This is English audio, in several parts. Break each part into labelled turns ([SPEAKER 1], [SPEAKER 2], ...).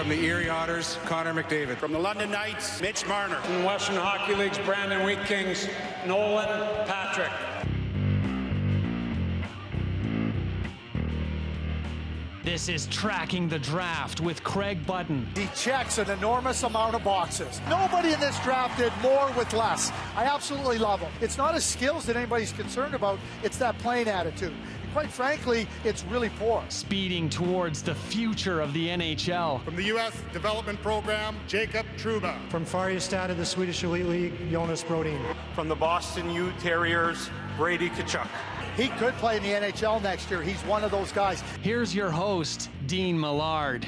[SPEAKER 1] From the Erie Otters, Connor McDavid.
[SPEAKER 2] From the London Knights, Mitch Marner.
[SPEAKER 3] From the Western Hockey League's Brandon Wheat Kings, Nolan Patrick.
[SPEAKER 4] This is Tracking the Draft with Craig Button.
[SPEAKER 5] He checks an enormous amount of boxes. Nobody in this draft did more with less. I absolutely love him. It's not his skills that anybody's concerned about, it's that playing attitude. And quite frankly, it's really poor.
[SPEAKER 4] Speeding towards the future of the NHL.
[SPEAKER 2] From the U.S. Development Program, Jacob Trouba.
[SPEAKER 6] From Färjestad of the Swedish Elite League, Jonas Brodin.
[SPEAKER 7] From the Boston U Terriers, Brady Tkachuk.
[SPEAKER 5] He could play in the NHL next year. He's one of those guys.
[SPEAKER 4] Here's your host, Dean Millard.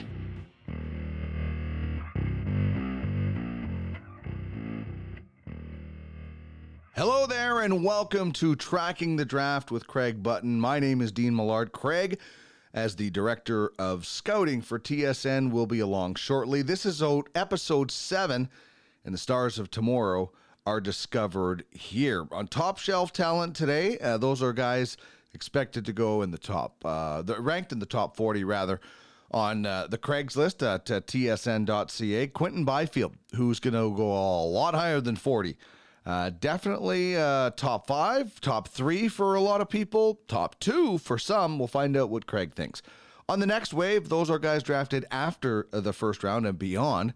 [SPEAKER 8] Hello there, and welcome to Tracking the Draft with Craig Button. My name is Dean Millard. Craig, as the director of scouting for TSN, will be along shortly. This is episode seven, and the stars of tomorrow are discovered here. On top shelf talent today, uh, those are guys expected to go in the top, uh, ranked in the top 40 rather, on uh, the Craigslist at uh, tsn.ca. Quinton Byfield, who's going to go a lot higher than 40. Uh, definitely uh, top five, top three for a lot of people, top two for some. We'll find out what Craig thinks. On the next wave, those are guys drafted after the first round and beyond.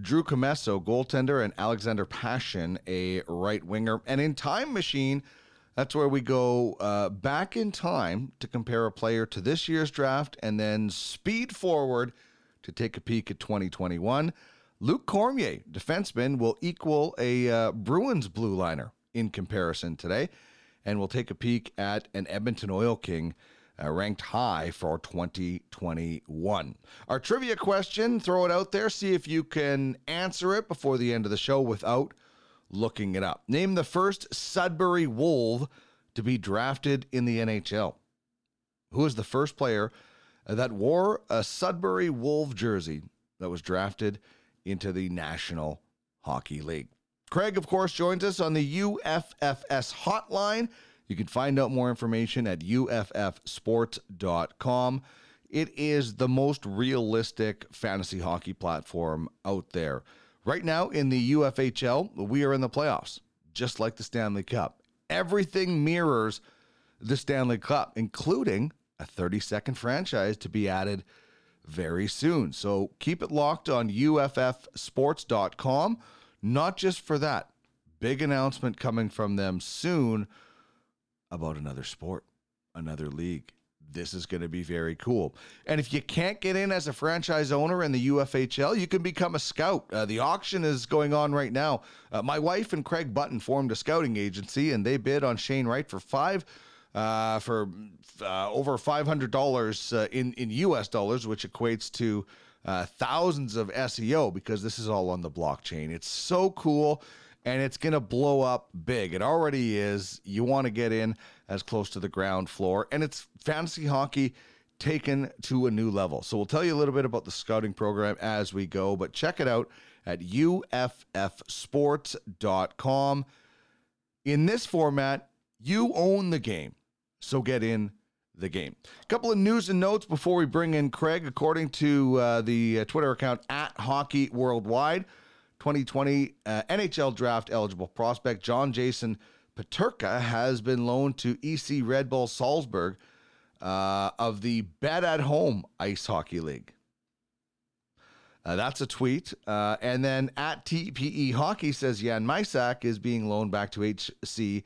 [SPEAKER 8] Drew Commesso, goaltender, and Alexander Pashin, a right winger. And in Time Machine, that's where we go uh, back in time to compare a player to this year's draft and then speed forward to take a peek at 2021. Luc Cormier, defenseman, will equal a uh, Bruins blue liner in comparison today. And we'll take a peek at an Edmonton Oil King uh, ranked high for 2021. Our trivia question, throw it out there, see if you can answer it before the end of the show without looking it up. Name the first Sudbury Wolf to be drafted in the NHL. Who is the first player that wore a Sudbury Wolf jersey that was drafted into the National Hockey League? Craig, of course, joins us on the UFFS hotline. You can find out more information at uffsports.com. It is the most realistic fantasy hockey platform out there. Right now in the UFHL, we are in the playoffs, just like the Stanley Cup. Everything mirrors the Stanley Cup, including a 30 second franchise to be added very soon. So keep it locked on uffsports.com. Not just for that, big announcement coming from them soon about another sport, another league. This is going to be very cool. And if you can't get in as a franchise owner in the UFHL, you can become a scout. Uh, the auction is going on right now. Uh, my wife and Craig Button formed a scouting agency, and they bid on Shane Wright for five. Uh, for uh, over five hundred dollars uh, in in U.S. dollars, which equates to uh, thousands of SEO, because this is all on the blockchain. It's so cool and it's going to blow up big. It already is. You want to get in as close to the ground floor, and it's fantasy hockey taken to a new level. So we'll tell you a little bit about the scouting program as we go, but check it out at uffsports.com. In this format, you own the game. So get in the game. A couple of news and notes before we bring in Craig. According to uh, the uh, Twitter account at Hockey Worldwide, 2020 uh, NHL draft eligible prospect John Jason Peterka has been loaned to EC Red Bull Salzburg uh, of the Bet at Home Ice Hockey League. Uh, that's a tweet. Uh, and then at TPE Hockey says Jan Mysak is being loaned back to HC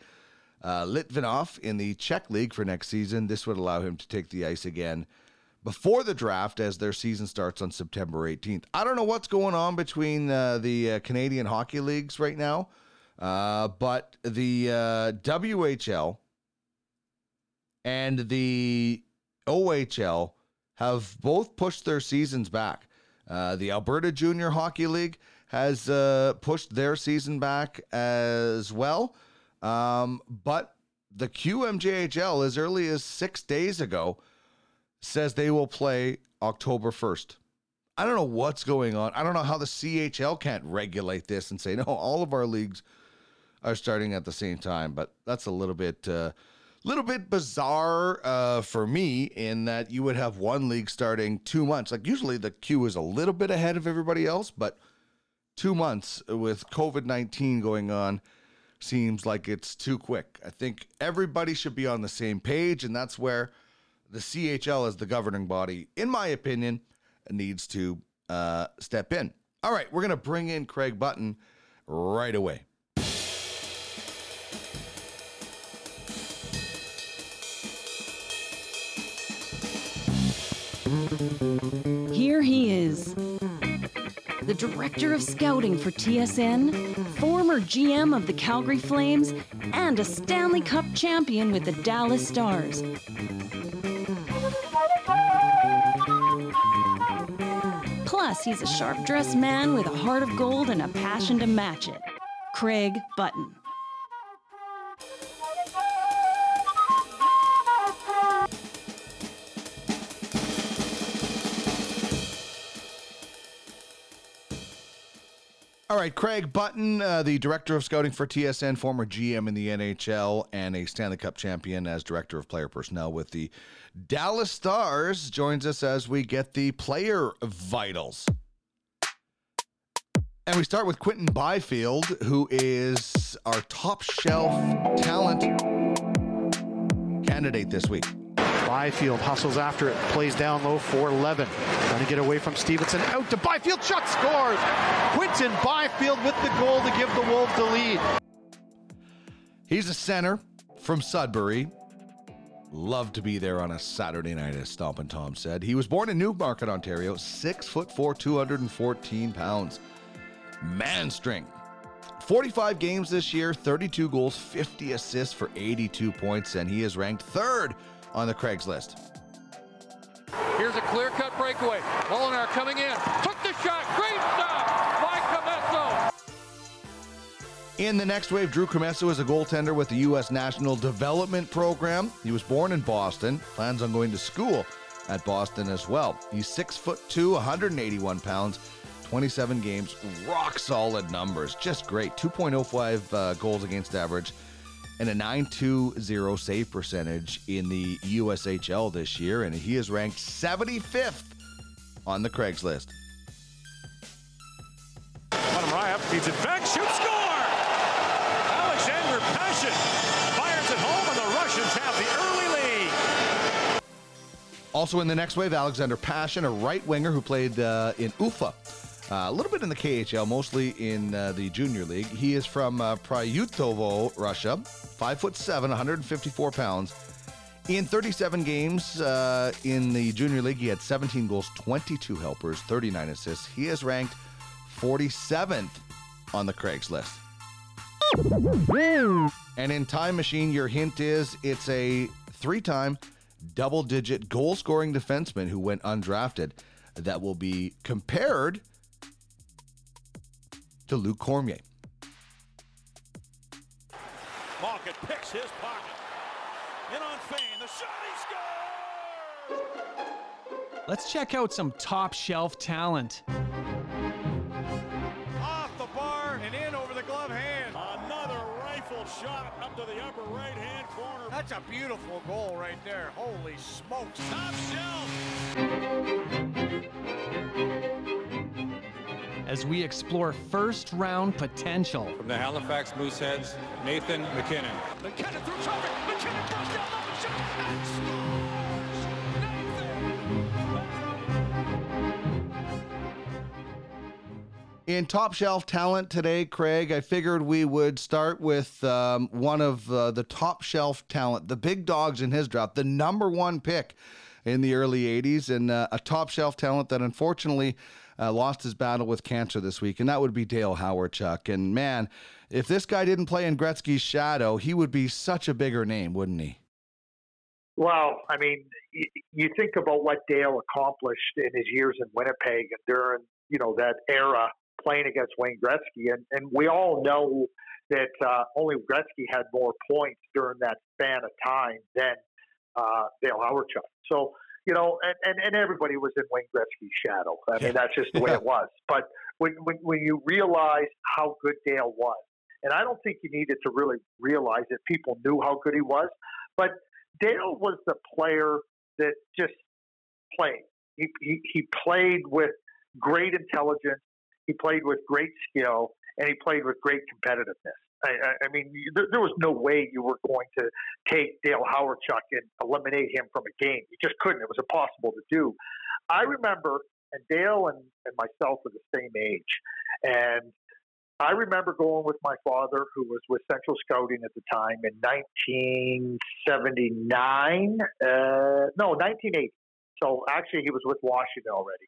[SPEAKER 8] uh, Litvinov in the Czech League for next season. This would allow him to take the ice again before the draft as their season starts on September 18th. I don't know what's going on between uh, the uh, Canadian hockey leagues right now, uh, but the uh, WHL and the OHL have both pushed their seasons back. Uh, the Alberta Junior Hockey League has uh, pushed their season back as well. Um, but the QMJHL, as early as six days ago, says they will play October 1st. I don't know what's going on. I don't know how the CHL can't regulate this and say, no, all of our leagues are starting at the same time, but that's a little bit. Uh, little bit bizarre uh, for me in that you would have one league starting two months. Like usually the Q is a little bit ahead of everybody else, but two months with COVID 19 going on seems like it's too quick. I think everybody should be on the same page, and that's where the CHL, as the governing body, in my opinion, needs to uh, step in. All right, we're going to bring in Craig Button right away.
[SPEAKER 9] Here he is, the director of scouting for TSN, former GM of the Calgary Flames, and a Stanley Cup champion with the Dallas Stars. Plus, he's a sharp dressed man with a heart of gold and a passion to match it. Craig Button.
[SPEAKER 8] All right, Craig Button, uh, the director of scouting for TSN, former GM in the NHL, and a Stanley Cup champion as director of player personnel with the Dallas Stars, joins us as we get the player vitals. And we start with Quinton Byfield, who is our top shelf talent candidate this week.
[SPEAKER 10] Byfield hustles after it, plays down low for 11. Trying to get away from Stevenson. Out to Byfield, shot scores! Quinton Byfield with the goal to give the Wolves the lead.
[SPEAKER 8] He's a center from Sudbury. Love to be there on a Saturday night, as Stompin' Tom said. He was born in Newmarket, Ontario, six foot four, 214 pounds. Man strength. 45 games this year, 32 goals, 50 assists for 82 points, and he is ranked third on the Craig's list.
[SPEAKER 3] Here's a clear cut breakaway. Molinar coming in. Took the shot. Great stop by Commesso.
[SPEAKER 8] In the next wave, Drew Commesso is a goaltender with the U.S. National Development Program. He was born in Boston, plans on going to school at Boston as well. He's six foot two, 181 pounds, 27 games, rock solid numbers, just great. 2.05 uh, goals against average and a 920 save percentage in the USHL this year, and he is ranked 75th on the
[SPEAKER 11] Craigslist. Right up, feeds it back, shoot, score! Alexander Pashin fires it home, and the Russians have the early lead.
[SPEAKER 8] Also in the next wave, Alexander Pashin, a right winger who played uh, in Ufa. Uh, a little bit in the KHL, mostly in uh, the junior league. He is from uh, Pryutovo, Russia. Five foot seven, 154 pounds. In 37 games uh, in the junior league, he had 17 goals, 22 helpers, 39 assists. He is ranked 47th on the Craig's list. And in Time Machine, your hint is it's a three time double digit goal scoring defenseman who went undrafted that will be compared to Luc Cormier.
[SPEAKER 11] Malkin picks his pocket. In on Fane, the shot, he scores!
[SPEAKER 4] Let's check out some top shelf talent.
[SPEAKER 11] Off the bar and in over the glove hand. Another rifle shot up to the upper right hand corner.
[SPEAKER 2] That's a beautiful goal right there. Holy smokes.
[SPEAKER 11] Top shelf.
[SPEAKER 4] As we explore first round potential.
[SPEAKER 7] From the Halifax Mooseheads, Nathan MacKinnon.
[SPEAKER 11] MacKinnon through traffic. MacKinnon throws down the shot and
[SPEAKER 8] In top shelf talent today, Craig, I figured we would start with um, one of uh, the top shelf talent, the big dogs in his draft, the number one pick in the early 80s, and uh, a top shelf talent that unfortunately uh, lost his battle with cancer this week, and that would be Dale Hawerchuk. And man, if this guy didn't play in Gretzky's shadow, he would be such a bigger name, wouldn't he?
[SPEAKER 12] Well, I mean, you, you think about what Dale accomplished in his years in Winnipeg and during, you know, that era playing against Wayne Gretzky. And, and we all know that uh, only Gretzky had more points during that span of time than uh, Dale Hawerchuk. So, you know, and, and, and everybody was in Wayne Gretzky's shadow. I mean, that's just the way it was. But when, when, when you realize how good Dale was, and I don't think you needed to really realize that people knew how good he was, But Dale was the player that just played. He, he, he played with great intelligence. He played with great skill, and he played with great competitiveness. I, I, mean, there, there was no way you were going to take Dale Hawerchuk and eliminate him from a game. You just couldn't. It was impossible to do. I remember, and Dale and, and myself were the same age, and I remember going with my father, who was with Central Scouting at the time, in 1979. Uh, no, 1980. So actually, he was with Washington already.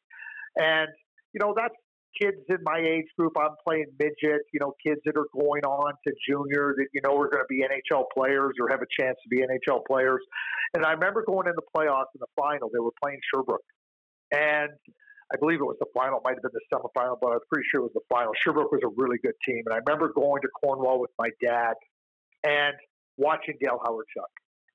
[SPEAKER 12] And, you know, that's kids in my age group. I'm playing midget, you know, kids that are going on to junior that, you know, are going to be NHL players or have a chance to be NHL players. And I remember going in the playoffs in the final. They were playing Sherbrooke. And I believe it was the final. It might have been the semifinal, but I'm pretty sure it was the final. Sherbrooke was a really good team, and I remember going to Cornwall with my dad and watching Dale Hawerchuk.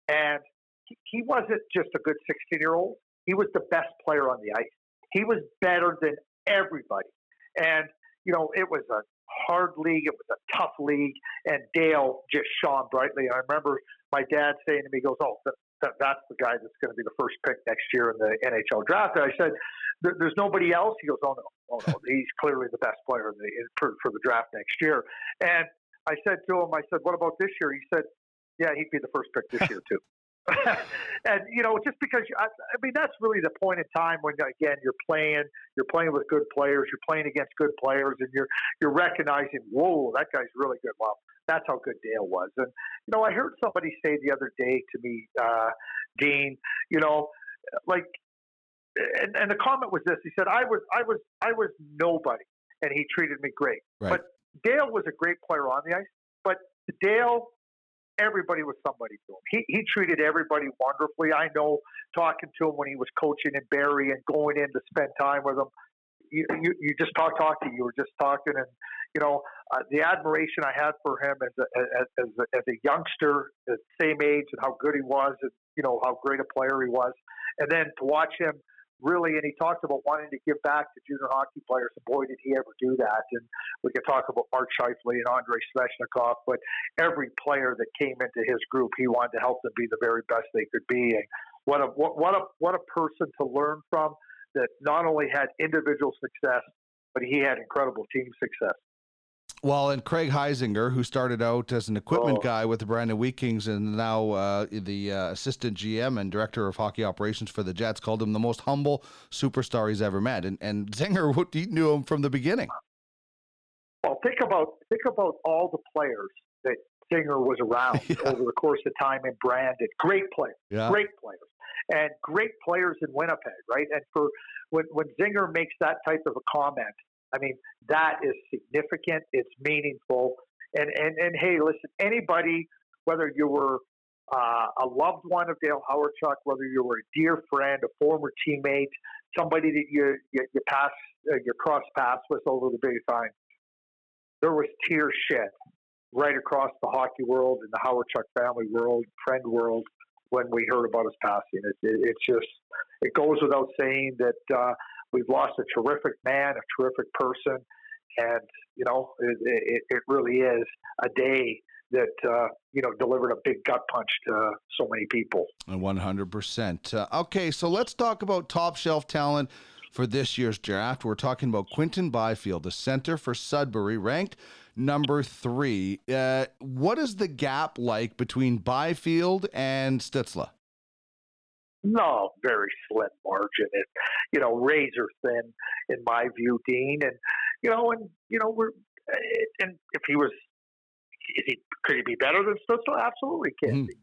[SPEAKER 12] And he, he wasn't just a good 16 year old; he was the best player on the ice. He was better than everybody, and you know it was a hard league. It was a tough league, and Dale just shone brightly. I remember my dad saying to me, he "Goes, oh, that, that, that's the guy that's going to be the first pick next year in the NHL draft." And I said, there's nobody else. He goes, oh no, oh no, he's clearly the best player the, for, for the draft next year. And I said to him, I said, what about this year? He said, yeah, he'd be the first pick this year too. and you know, just because you, I, I mean, that's really the point in time when again you're playing, you're playing with good players, you're playing against good players, and you're you're recognizing, whoa, that guy's really good. Well, that's how good Dale was. And you know, I heard somebody say the other day to me, uh, Dean, you know, like and, and the comment was this: he said, "I was, I was, I was nobody, and he treated me great."
[SPEAKER 8] Right.
[SPEAKER 12] But Dale was a great player on the ice, but Dale, everybody was somebody to him. He he treated everybody wonderfully. I know talking to him when he was coaching in Barrie and going in to spend time with him. You, you, you just talk talking. You were just talking, and you know uh, the admiration I had for him as a, as, as a, as a youngster, the same age, and how good he was, and you know how great a player he was, and then to watch him really, and he talked about wanting to give back to junior hockey players, and boy, did he ever do that. And we could talk about Mark Scheifele and Andrei Svechnikov, but every player that came into his group, he wanted to help them be the very best they could be. And what a what a what a person to learn from that not only had individual success, but he had incredible team success.
[SPEAKER 8] Well, and Craig Heisinger, who started out as an equipment oh. guy with the Brandon Wheat Kings and now uh, the uh, assistant GM and director of hockey operations for the Jets, called him the most humble superstar he's ever met. And, and Zinger, he knew him from the beginning.
[SPEAKER 12] Well, think about think about all the players that Zinger was around yeah. over the course of time in Brandon. Great players, yeah. great players, and great players in Winnipeg, right? And for when when Zinger makes that type of a comment, I mean, that is significant. It's meaningful. And, and, and hey, listen, anybody, whether you were uh, a loved one of Dale Hawerchuk, whether you were a dear friend, a former teammate, somebody that you, you, you pass, uh, you cross paths with over the big time, there was tears shed right across the hockey world and the Hawerchuk family world, friend world, when we heard about his passing. It, it, it's just, it goes without saying that uh, we've lost a terrific man, a terrific person, and you know it, it, it really is a day that uh, you know delivered a big gut punch to so many people.
[SPEAKER 8] One hundred percent. Uh, okay, so let's talk about top shelf talent for this year's draft. We're talking about Quinton Byfield, the center for Sudbury, ranked number three. Uh, what is the gap like between Byfield and Stützle?
[SPEAKER 12] No, very slim margin. It, you know, razor thin in my view, Dean. And you know, and you know, we're eh, and if he was, is he could he be better than Stützle? Absolutely, can mm. be.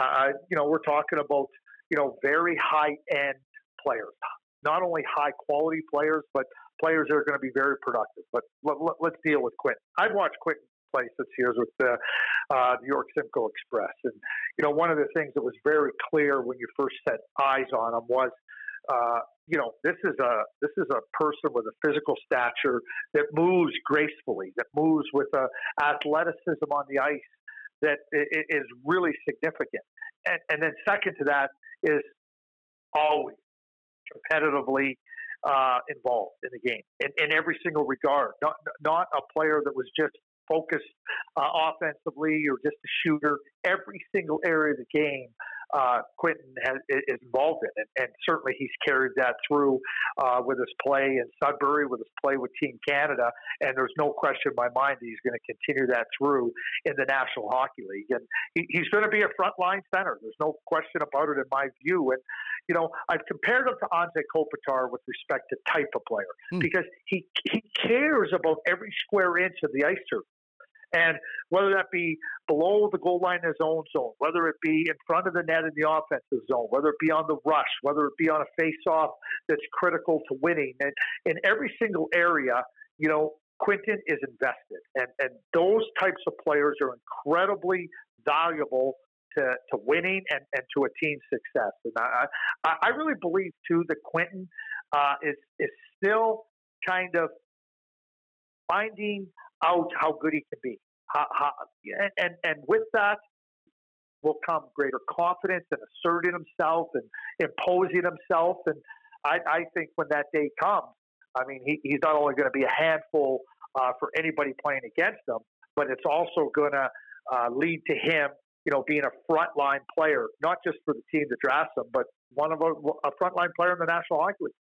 [SPEAKER 12] Uh, you know, we're talking about you know very high end players, not only high quality players, but players that are going to be very productive. But let, us let, deal with Quinton. I've watched Quinton six years with the uh, New York Simcoe Express. And, you know, one of the things that was very clear when you first set eyes on him was, uh, you know, this is a this is a person with a physical stature that moves gracefully, that moves with a athleticism on the ice that is really significant. And, and then second to that is always competitively uh, involved in the game in, in every single regard. Not not a player that was just focused uh, offensively or just a shooter. Every single area of the game uh, Quinton has, is involved in, and, and, certainly he's carried that through uh, with his play in Sudbury, with his play with Team Canada, and there's no question in my mind that he's going to continue that through in the National Hockey League, and he, he's going to be a frontline center. There's no question about it in my view, and you know I've compared him to Anze Kopitar with respect to type of player mm. because he he cares about every square inch of the ice surface. And whether that be below the goal line in his own zone, whether it be in front of the net in the offensive zone, whether it be on the rush, whether it be on a face-off that's critical to winning, and in every single area, you know, Quinton is invested, and and those types of players are incredibly valuable to, to winning and, and to a team's success. And I, I really believe too that Quinton uh, is is still kind of finding out how good he can be. And, and with that will come greater confidence and asserting himself and imposing himself. And I, I think when that day comes, I mean, he, he's not only going to be a handful uh, for anybody playing against him, but it's also going to uh, lead to him, you know, being a frontline player, not just for the team that drafts him, but one of a, a frontline player in the National Hockey League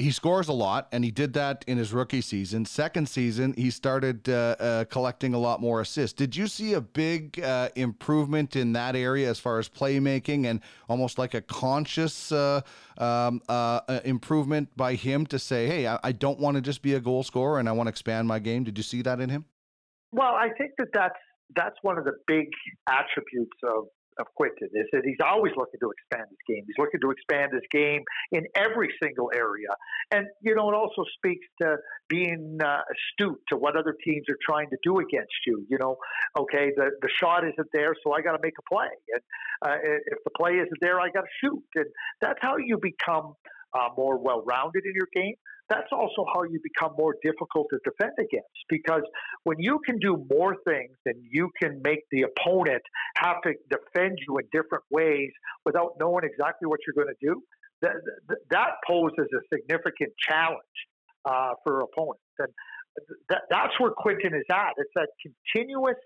[SPEAKER 8] he scores a lot, and he did that in his rookie season. Second season, he started uh, uh, collecting a lot more assists. Did you see a big uh, improvement in that area as far as playmaking and almost like a conscious uh, um, uh, uh, improvement by him to say, "Hey, I, I don't want to just be a goal scorer, and I want to expand my game." Did you see that in him?
[SPEAKER 12] Well, I think that that's that's one of the big attributes of of Quinton is that he's always looking to expand his game. He's looking to expand his game in every single area. And, you know, it also speaks to being uh, astute to what other teams are trying to do against you. You know, okay, the, the shot isn't there, so I got to make a play. And uh, if the play isn't there, I got to shoot. And that's how you become uh, more well rounded in your game that's also how you become more difficult to defend against because when you can do more things and you can make the opponent have to defend you in different ways without knowing exactly what you're going to do, that, that poses a significant challenge uh, for opponents. And that, that's where Quinton is at. It's that continuous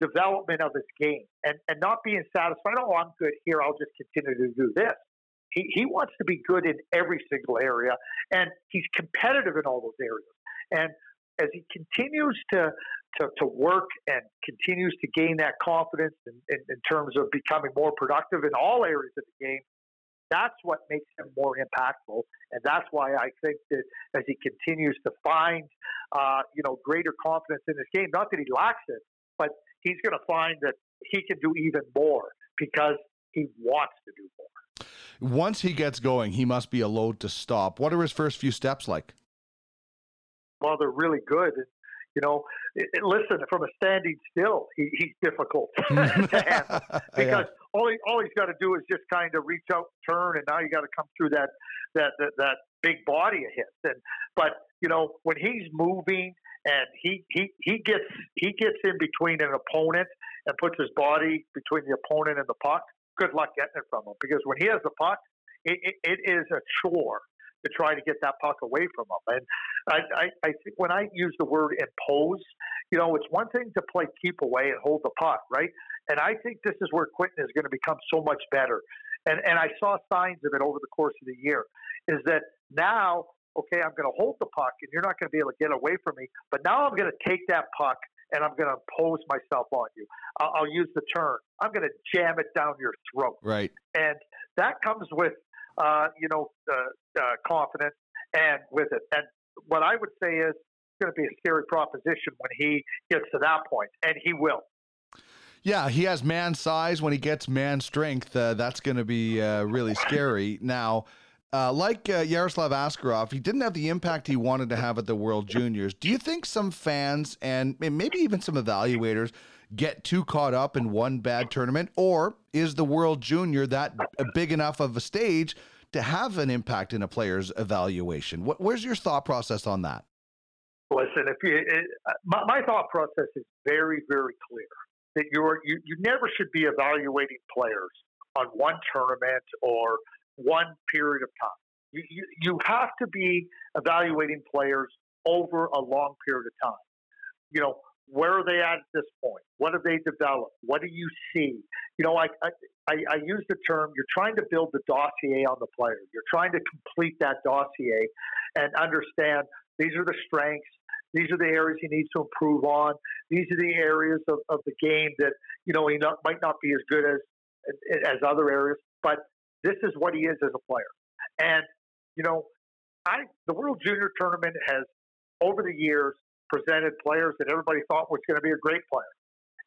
[SPEAKER 12] development of his game and, and not being satisfied. Oh, I'm good here. I'll just continue to do this. He, he wants to be good in every single area, and he's competitive in all those areas. And as he continues to, to, to work and continues to gain that confidence in, in, in terms of becoming more productive in all areas of the game, that's what makes him more impactful, and that's why I think that as he continues to find, uh, you know, greater confidence in his game, not that he lacks it, but he's going to find that he can do even more because he wants to do more.
[SPEAKER 8] Once he gets going, he must be a load to stop. What are his first few steps like?
[SPEAKER 12] Well, they're really good. You know, it, it, listen, from a standing still, he, he's difficult to handle because yeah. all he all he's got to do is just kind of reach out, turn, and now you got to come through that that that, that big body of his. And but you know, when he's moving and he he he gets he gets in between an opponent and puts his body between the opponent and the puck, good luck getting it from him because when he has the puck, it, it, it is a chore to try to get that puck away from him. And I, I, I think when I use the word impose, you know, it's one thing to play keep away and hold the puck, right? And I think this is where Quinton is going to become so much better. And and I saw signs of it over the course of the year. Is that now? Okay, I'm going to hold the puck, and you're not going to be able to get away from me. But now I'm going to take that puck and I'm going to impose myself on you. I'll, I'll use the term. I'm going to jam it down your throat.
[SPEAKER 8] Right.
[SPEAKER 12] And that comes with, uh, you know, uh, uh, confidence and with it. And what I would say is it's going to be a scary proposition when he gets to that point, and he will.
[SPEAKER 8] Yeah, he has man size. When he gets man strength, uh, that's going to be uh, really scary. Now, uh, like uh, Yaroslav Askarov, he didn't have the impact he wanted to have at the World Juniors. Do you think some fans and maybe even some evaluators get too caught up in one bad tournament, or is the World Junior that big enough of a stage to have an impact in a player's evaluation? What, where's your thought process on that?
[SPEAKER 12] Listen, if you, it, my, my thought process is very, very clear that you're you, you never should be evaluating players on one tournament or one period of time. You, you, you have to be evaluating players over a long period of time. You know, where are they at at this point? What have they developed? What do you see? You know, I, I, I use the term you're trying to build the dossier on the player. You're trying to complete that dossier and understand these are the strengths, these are the areas he needs to improve on. These are the areas of, of the game that you know he not, might not be as good as as other areas, but this is what he is as a player. And you know, I the World Junior Tournament has over the years presented players that everybody thought was going to be a great player,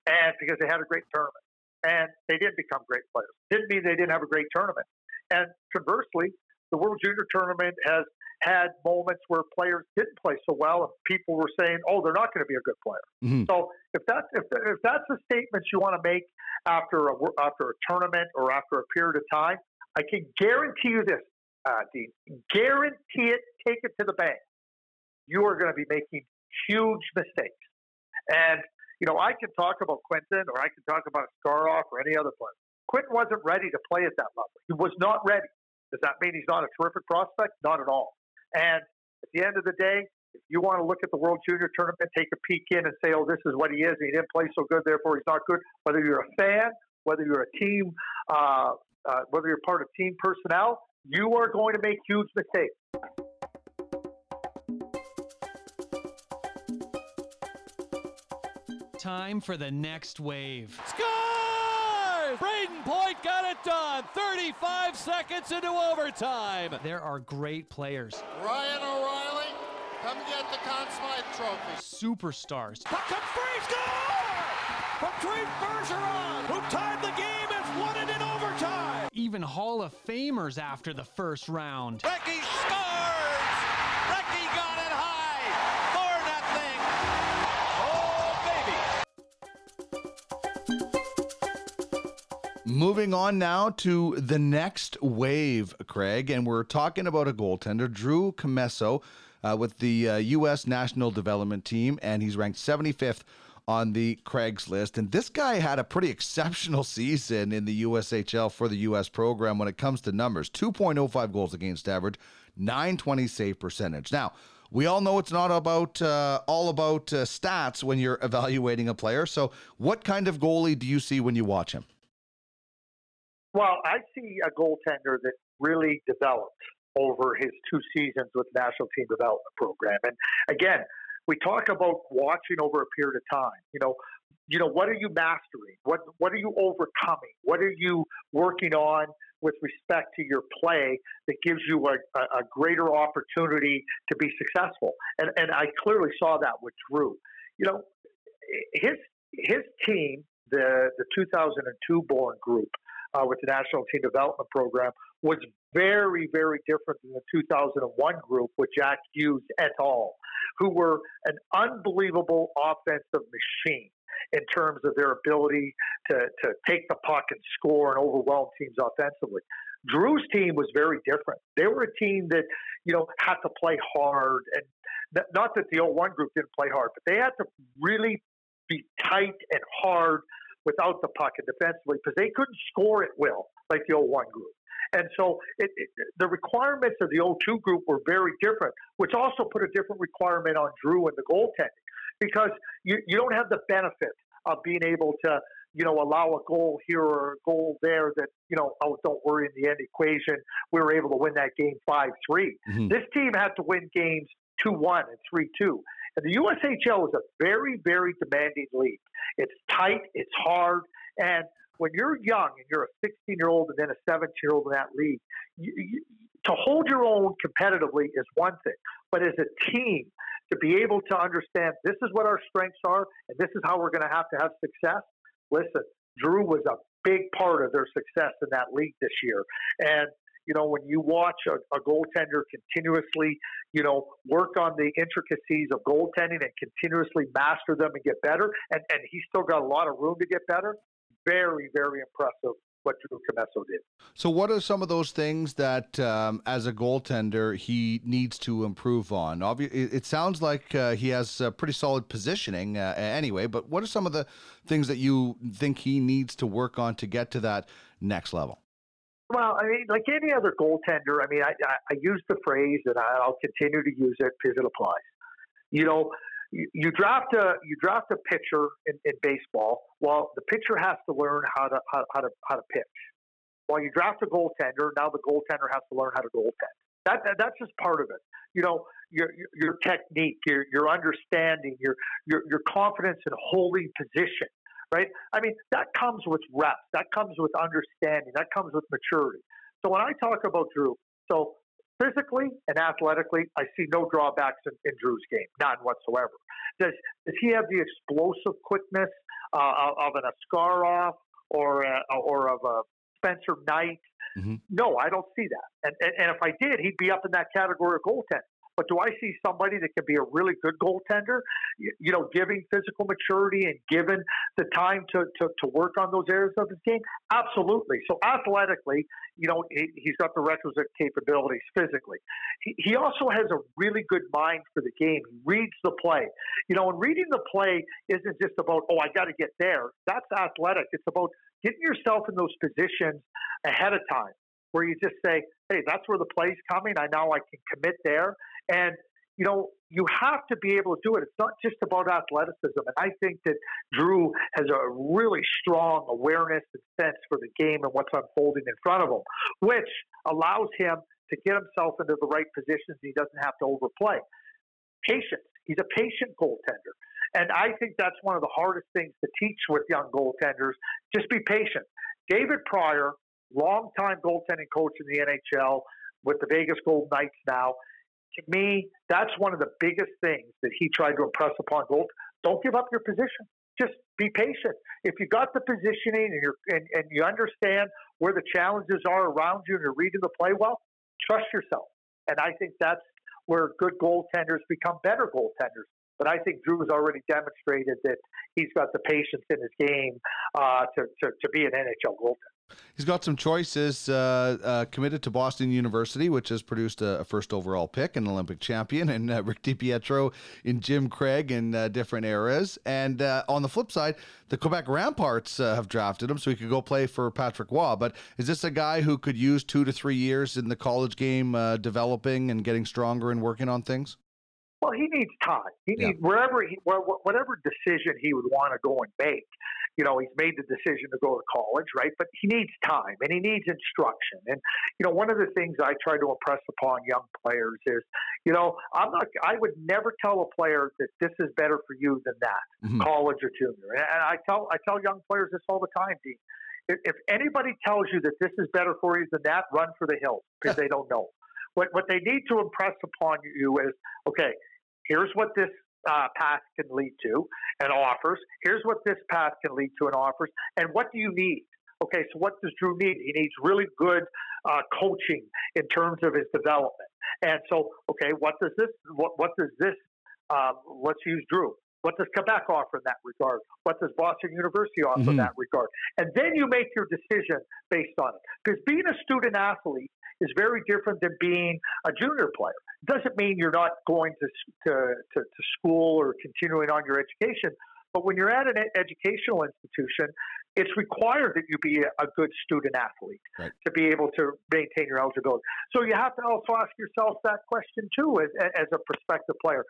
[SPEAKER 12] and because they had a great tournament, and they did become great players. Didn't mean they didn't have a great tournament. And conversely, the World Junior Tournament has had moments where players didn't play so well, and people were saying, "Oh, they're not going to be a good player." Mm-hmm. So if that's if, if that's the statements you want to make after a after a tournament or after a period of time, I can guarantee you this, uh, Dean, guarantee it, take it to the bank. You are going to be making huge mistakes, and you know I can talk about Quinton or I can talk about Askarov or any other player. Quinton wasn't ready to play at that level. He was not ready. Does that mean he's not a terrific prospect? Not at all. And at the end of the day, if you want to look at the World Junior Tournament, take a peek in and say, oh, this is what he is. He didn't play so good, therefore he's not good. Whether you're a fan, whether you're a team, uh, uh, whether you're part of team personnel, you are going to make huge mistakes.
[SPEAKER 4] Time for the next wave.
[SPEAKER 11] Score! Brayden Point got it done. 35 seconds into overtime.
[SPEAKER 4] There are great players.
[SPEAKER 2] Ryan O'Reilly, come get the Conn Smythe Trophy.
[SPEAKER 4] Superstars.
[SPEAKER 11] Puck comes free, score! From Trent Bergeron, who tied
[SPEAKER 4] Even Hall of Famers after the first round.
[SPEAKER 11] Recchi scores! Recchi got it high! For nothing! Oh, baby!
[SPEAKER 8] Moving on now to the next wave, Craig, and we're talking about a goaltender, Drew Commesso, uh, with the uh, U.S. National Development Team, and he's ranked 75th on the Craigslist. And this guy had a pretty exceptional season in the USHL for the U.S. program when it comes to numbers 2.05 goals against average, 920 save percentage. Now, we all know it's not about uh, all about uh, stats when you're evaluating a player. So, what kind of goalie do you see when you watch him?
[SPEAKER 12] Well, I see a goaltender that really developed over his two seasons with National Team Development Program. And again, we talk about watching over a period of time. You know, you know, what are you mastering? What what are you overcoming? What are you working on with respect to your play that gives you a, a greater opportunity to be successful? And and I clearly saw that with Drew. You know, his his team, the the 2002 born group uh, with the National Team Development Program, was very very different than the 2001 group with Jack Hughes et al who were an unbelievable offensive machine in terms of their ability to, to take the puck and score and overwhelm teams offensively. Drew's team was very different. They were a team that, you know, had to play hard and not that the 01 group didn't play hard, but they had to really be tight and hard without the puck and defensively because they couldn't score at will like the 01 group. And so it, it, the requirements of the O2 group were very different, which also put a different requirement on Drew and the goaltending because you, you don't have the benefit of being able to, you know, allow a goal here or a goal there that, you know, oh, don't worry in the end equation. We were able to win that game 5 3. Mm-hmm. This team had to win games 2 1 and 3 2. And the USHL is a very, very demanding league. It's tight, it's hard, and when you're young and you're a 16 year old and then a 17 year old in that league, you, you, to hold your own competitively is one thing, but as a team, to be able to understand this is what our strengths are and this is how we're going to have to have success. Listen, Drew was a big part of their success in that league this year, and you know, when you watch a, a, goaltender continuously, you know, work on the intricacies of goaltending and continuously master them and get better, and, and he's still got a lot of room to get better, very, very impressive what Drew Commesso did.
[SPEAKER 8] So, what are some of those things that, um, as a goaltender, he needs to improve on? Obviously, it sounds like uh, he has pretty solid positioning uh, anyway, but what are some of the things that you think he needs to work on to get to that next level?
[SPEAKER 12] Well, I mean, like any other goaltender, I mean, I, I, I use the phrase and I'll continue to use it because it applies. You know, you, draft a you draft a pitcher in, in baseball. Well, the pitcher has to learn how to how, how to how to pitch. While you draft a goaltender, now the goaltender has to learn how to goaltend. That, that that's just part of it. You know, your your, your technique, your your understanding, your your your confidence in holding position right? I mean, that comes with reps, that comes with understanding, that comes with maturity. So when I talk about Drew, so physically and athletically, I see no drawbacks in, in Drew's game, none whatsoever. Does does he have the explosive quickness uh, of an Askarov or a, or of a Spencer Knight? Mm-hmm. No, I don't see that. And, and and if I did, he'd be up in that category of goaltender. But do I see somebody that can be a really good goaltender? You, know, giving physical maturity and given the time to, to, to work on those areas of his game? Absolutely. So athletically, you know, he, has got the requisite capabilities physically. He, he also has a really good mind for the game. He reads the play. You know, and reading the play isn't just about, oh, I got to get there. That's athletic. It's about getting yourself in those positions ahead of time where you just say, hey, that's where the play's coming. I know I can commit there. And, you know, you have to be able to do it. It's not just about athleticism. And I think that Drew has a really strong awareness and sense for the game and what's unfolding in front of him, which allows him to get himself into the right positions. He doesn't have to overplay. Patience. He's a patient goaltender. And I think that's one of the hardest things to teach with young goaltenders. Just be patient. David Prior, longtime goaltending coach in the NHL with the Vegas Golden Knights now, to me, that's one of the biggest things that he tried to impress upon Gold. Don't give up your position. Just be patient. If you got the positioning and, you're, and, and you understand where the challenges are around you and you're reading the play well, trust yourself. And I think that's where good goaltenders become better goaltenders. But I think Drew has already demonstrated that he's got the patience in his game uh, to, to, to be an NHL goaltender.
[SPEAKER 8] He's got some choices. Uh, uh, committed to Boston University, which has produced a, a first overall pick, an Olympic champion, and uh, Rick DiPietro in Jim Craig in uh, different eras. And uh, on the flip side, the Quebec Ramparts uh, have drafted him, so he could go play for Patrick Roy. But is this a guy who could use two to three years in the college game, developing and getting stronger and working on things?
[SPEAKER 12] Well, he needs time. He yeah. needs wherever he, whatever decision he would want to go and make you know, he's made the decision to go to college, right? But he needs time and he needs instruction. And, you know, one of the things I try to impress upon young players is, you know, I'm not, I would never tell a player that this is better for you than that, mm-hmm. college or junior. And I tell, I tell young players this all the time, Dean. If, if anybody tells you that this is better for you than that, run for the hills because they don't know. What, what they need to impress upon you is, okay, here's what this uh, path can lead to and offers. Here's what this path can lead to and offers. And what do you need? Okay, so what does Drew need? He needs really good uh, coaching in terms of his development. And so, okay, what does this? What, what does this? Um, let's use Drew. What does Quebec offer in that regard? What does Boston University offer mm-hmm. in that regard? And then you make your decision based on it. Because being a student athlete is very different than being a junior player. Doesn't mean you're not going to, to, to, to school or continuing on your education, but when you're at an educational institution, it's required that you be a good student athlete right. to be able to maintain your eligibility. So you have to also ask yourself that question too, as, as a prospective player.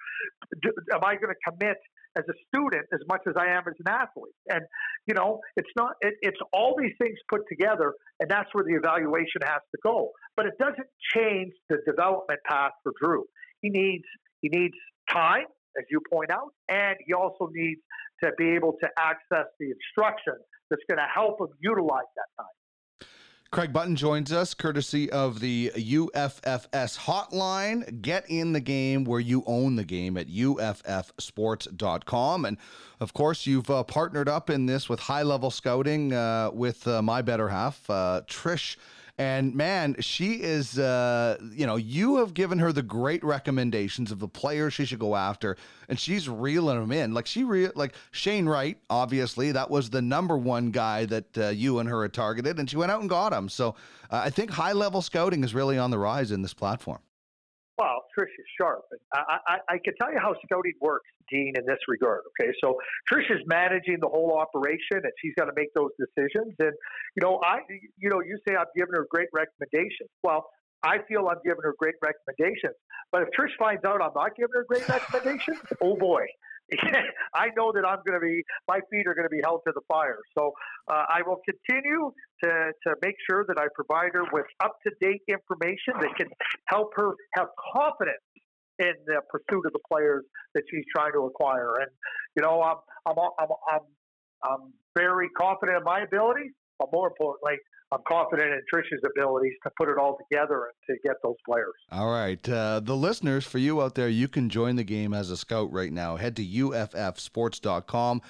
[SPEAKER 12] Do, am I going to commit as a student as much as I am as an athlete. And you know, it's not it, it's all these things put together, and that's where the evaluation has to go. But it doesn't change the development path for Drew. He needs he needs time, as you point out, and he also needs to be able to access the instruction that's going to help them utilize that time.
[SPEAKER 8] Craig Button joins us courtesy of the UFFS hotline. Get in the game where you own the game at uffsports.com. And of course, you've uh, partnered up in this with high level scouting uh, with uh, my better half, uh, Trish and man, she is, uh, you know, you have given her the great recommendations of the players she should go after, and she's reeling them in. Like she re- like Shane Wright, obviously, that was the number one guy that uh, you and her had targeted, and she went out and got him. So uh, I think high level scouting is really on the rise in this platform.
[SPEAKER 12] Well, Trish is sharp. And I, I, I can tell you how scouting works, Dean, in this regard. Okay, so Trish is managing the whole operation, and she's got to make those decisions. And you know, I, you know, you say I've given her great recommendations. Well, I feel I'm giving her great recommendations. But if Trish finds out I'm not giving her great recommendations, oh boy, I know that I'm going to be, my feet are going to be held to the fire. So uh, I will continue to, to make sure that I provide her with up to date information that can help her have confidence in the pursuit of the players that she's trying to acquire. And, you know, I'm, I'm, I'm, I'm, I'm very confident in my abilities, but more importantly, I'm confident in Trish's abilities to put it all together and to get those players.
[SPEAKER 8] All right. Uh, the listeners, for you out there, you can join the game as a scout right now. Head to uffsports.com.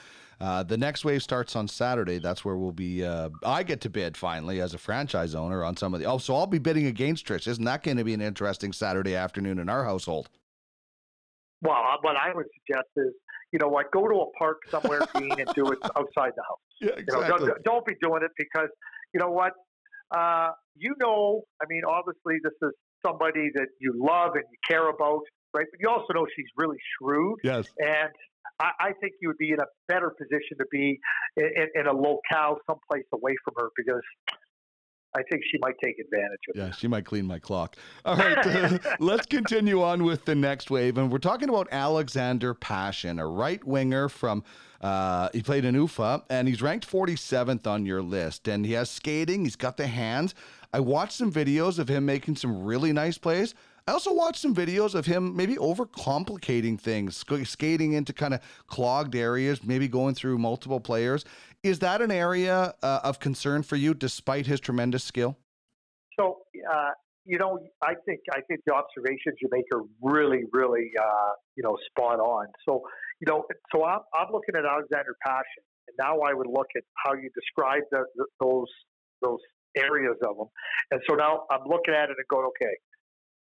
[SPEAKER 8] Uh, the next wave starts on Saturday. That's where we'll be. Uh, I get to bid finally as a franchise owner on some of the. Oh, so I'll be bidding against Trish. Isn't that going to be an interesting Saturday afternoon in our household?
[SPEAKER 12] Well, what I would suggest is, you know what, go to a park somewhere, Dean, and do it outside the house.
[SPEAKER 8] Yeah, exactly.
[SPEAKER 12] You know, don't, don't be doing it because you know what? Uh, you know, I mean, obviously, this is somebody that you love and you care about, right? But you also know she's really shrewd.
[SPEAKER 8] Yes.
[SPEAKER 12] And I, I think you would be in a better position to be in, in, in a locale someplace away from her because I think she might take advantage of it.
[SPEAKER 8] Yeah, she might clean my clock. All right, let's continue on with the next wave. And we're talking about Alexander Pashin, a right winger from, uh, he played in Ufa, and he's ranked 47th on your list. And he has skating, he's got the hands. I watched some videos of him making some really nice plays. I also watched some videos of him maybe overcomplicating things, skating into kind of clogged areas, maybe going through multiple players. Is that an area uh, of concern for you, despite his tremendous skill?
[SPEAKER 12] So, uh, you know, I think I think the observations you make are really, really, uh, you know, spot on. So, you know, so I'm, I'm looking at Alexander Pashin, and now I would look at how you describe the, the, those those areas of them, and so now I'm looking at it and going, okay,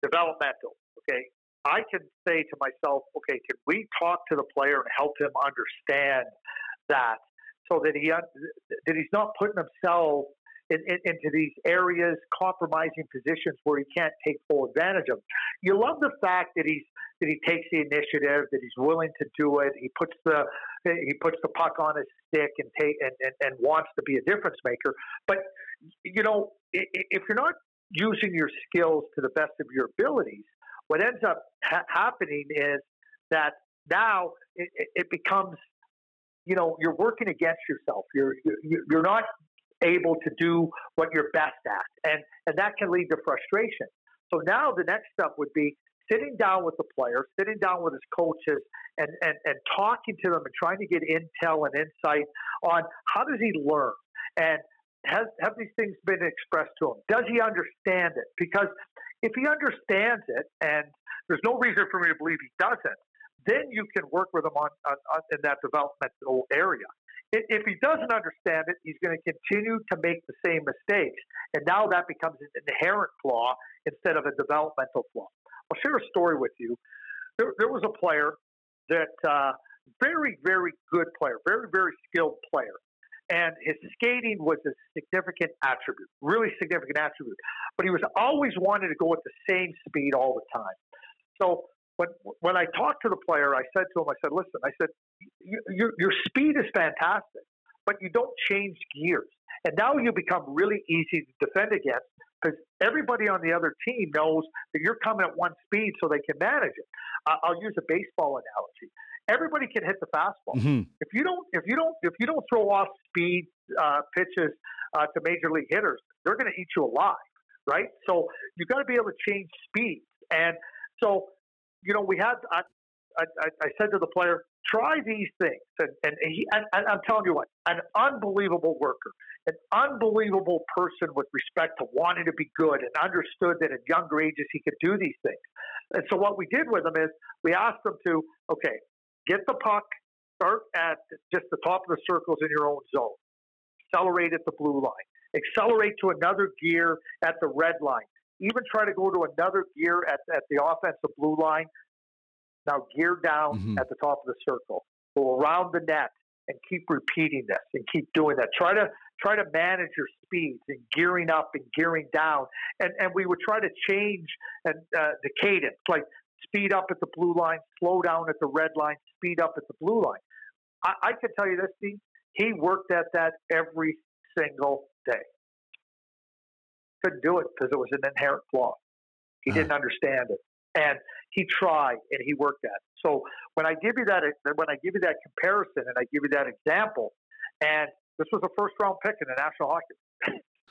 [SPEAKER 12] developmental. Okay, I can say to myself, okay, can we talk to the player and help him understand that, so that he that he's not putting himself in, in, into these areas, compromising positions where he can't take full advantage of. You love the fact that he's that he takes the initiative, that he's willing to do it. He puts the he puts the puck on his stick and take and, and, and wants to be a difference maker. But you know, if you're not using your skills to the best of your abilities, what ends up ha- happening is that now it, it, becomes, you know, you're working against yourself. You're you're not able to do what you're best at, and and that can lead to frustration. So now the next step would be sitting down with the player, sitting down with his coaches, and and and talking to them and trying to get intel and insight on how does he learn and has have these things been expressed to him? Does he understand it? Because if he understands it, and there's no reason for me to believe he doesn't, then you can work with him on, on, on in that developmental area. If he doesn't understand it, he's going to continue to make the same mistakes, and now that becomes an inherent flaw instead of a developmental flaw. I'll share a story with you. There, there was a player that uh, very, very good player, very, very skilled player and his skating was a significant attribute, really significant attribute. But he was always wanting to go at the same speed all the time. So when when I talked to the player, I said to him, I said, "Listen, I said your your speed is fantastic, but you don't change gears, and now you become really easy to defend against." Because everybody on the other team knows that you're coming at one speed, so they can manage it. Uh, I'll use a baseball analogy everybody can hit the fastball.
[SPEAKER 8] Mm-hmm.
[SPEAKER 12] If you don't, if you don't, if you don't throw off speed uh, pitches uh, to major league hitters, they're going to eat you alive, right? So you've got to be able to change speeds. And so, you know, we had. I, I, I said to the player, try these things, and and, he, and, and I'm telling you what, an unbelievable worker, an unbelievable person with respect to wanting to be good, and understood that at younger ages he could do these things. And so what we did with him is we asked him to, okay, Get the puck, start at just the top of the circles in your own zone. Accelerate at the blue line. Accelerate to another gear at the red line. Even try to go to another gear at, at the offensive blue line. Now gear down mm-hmm. at the top of the circle. Go around the net and keep repeating this and keep doing that. Try to try to manage your speeds and gearing up and gearing down. And and we would try to change and uh, the cadence. Like speed up at the blue line, slow down at the red line, speed up at the blue line. I, I can tell you this, Steve, he worked at that every single day. Couldn't do it because it was an inherent flaw. He uh didn't understand it. and he tried and he worked at it. So when I give you that when I give you that comparison and I give you that example, and this was a first round pick in the National Hockey,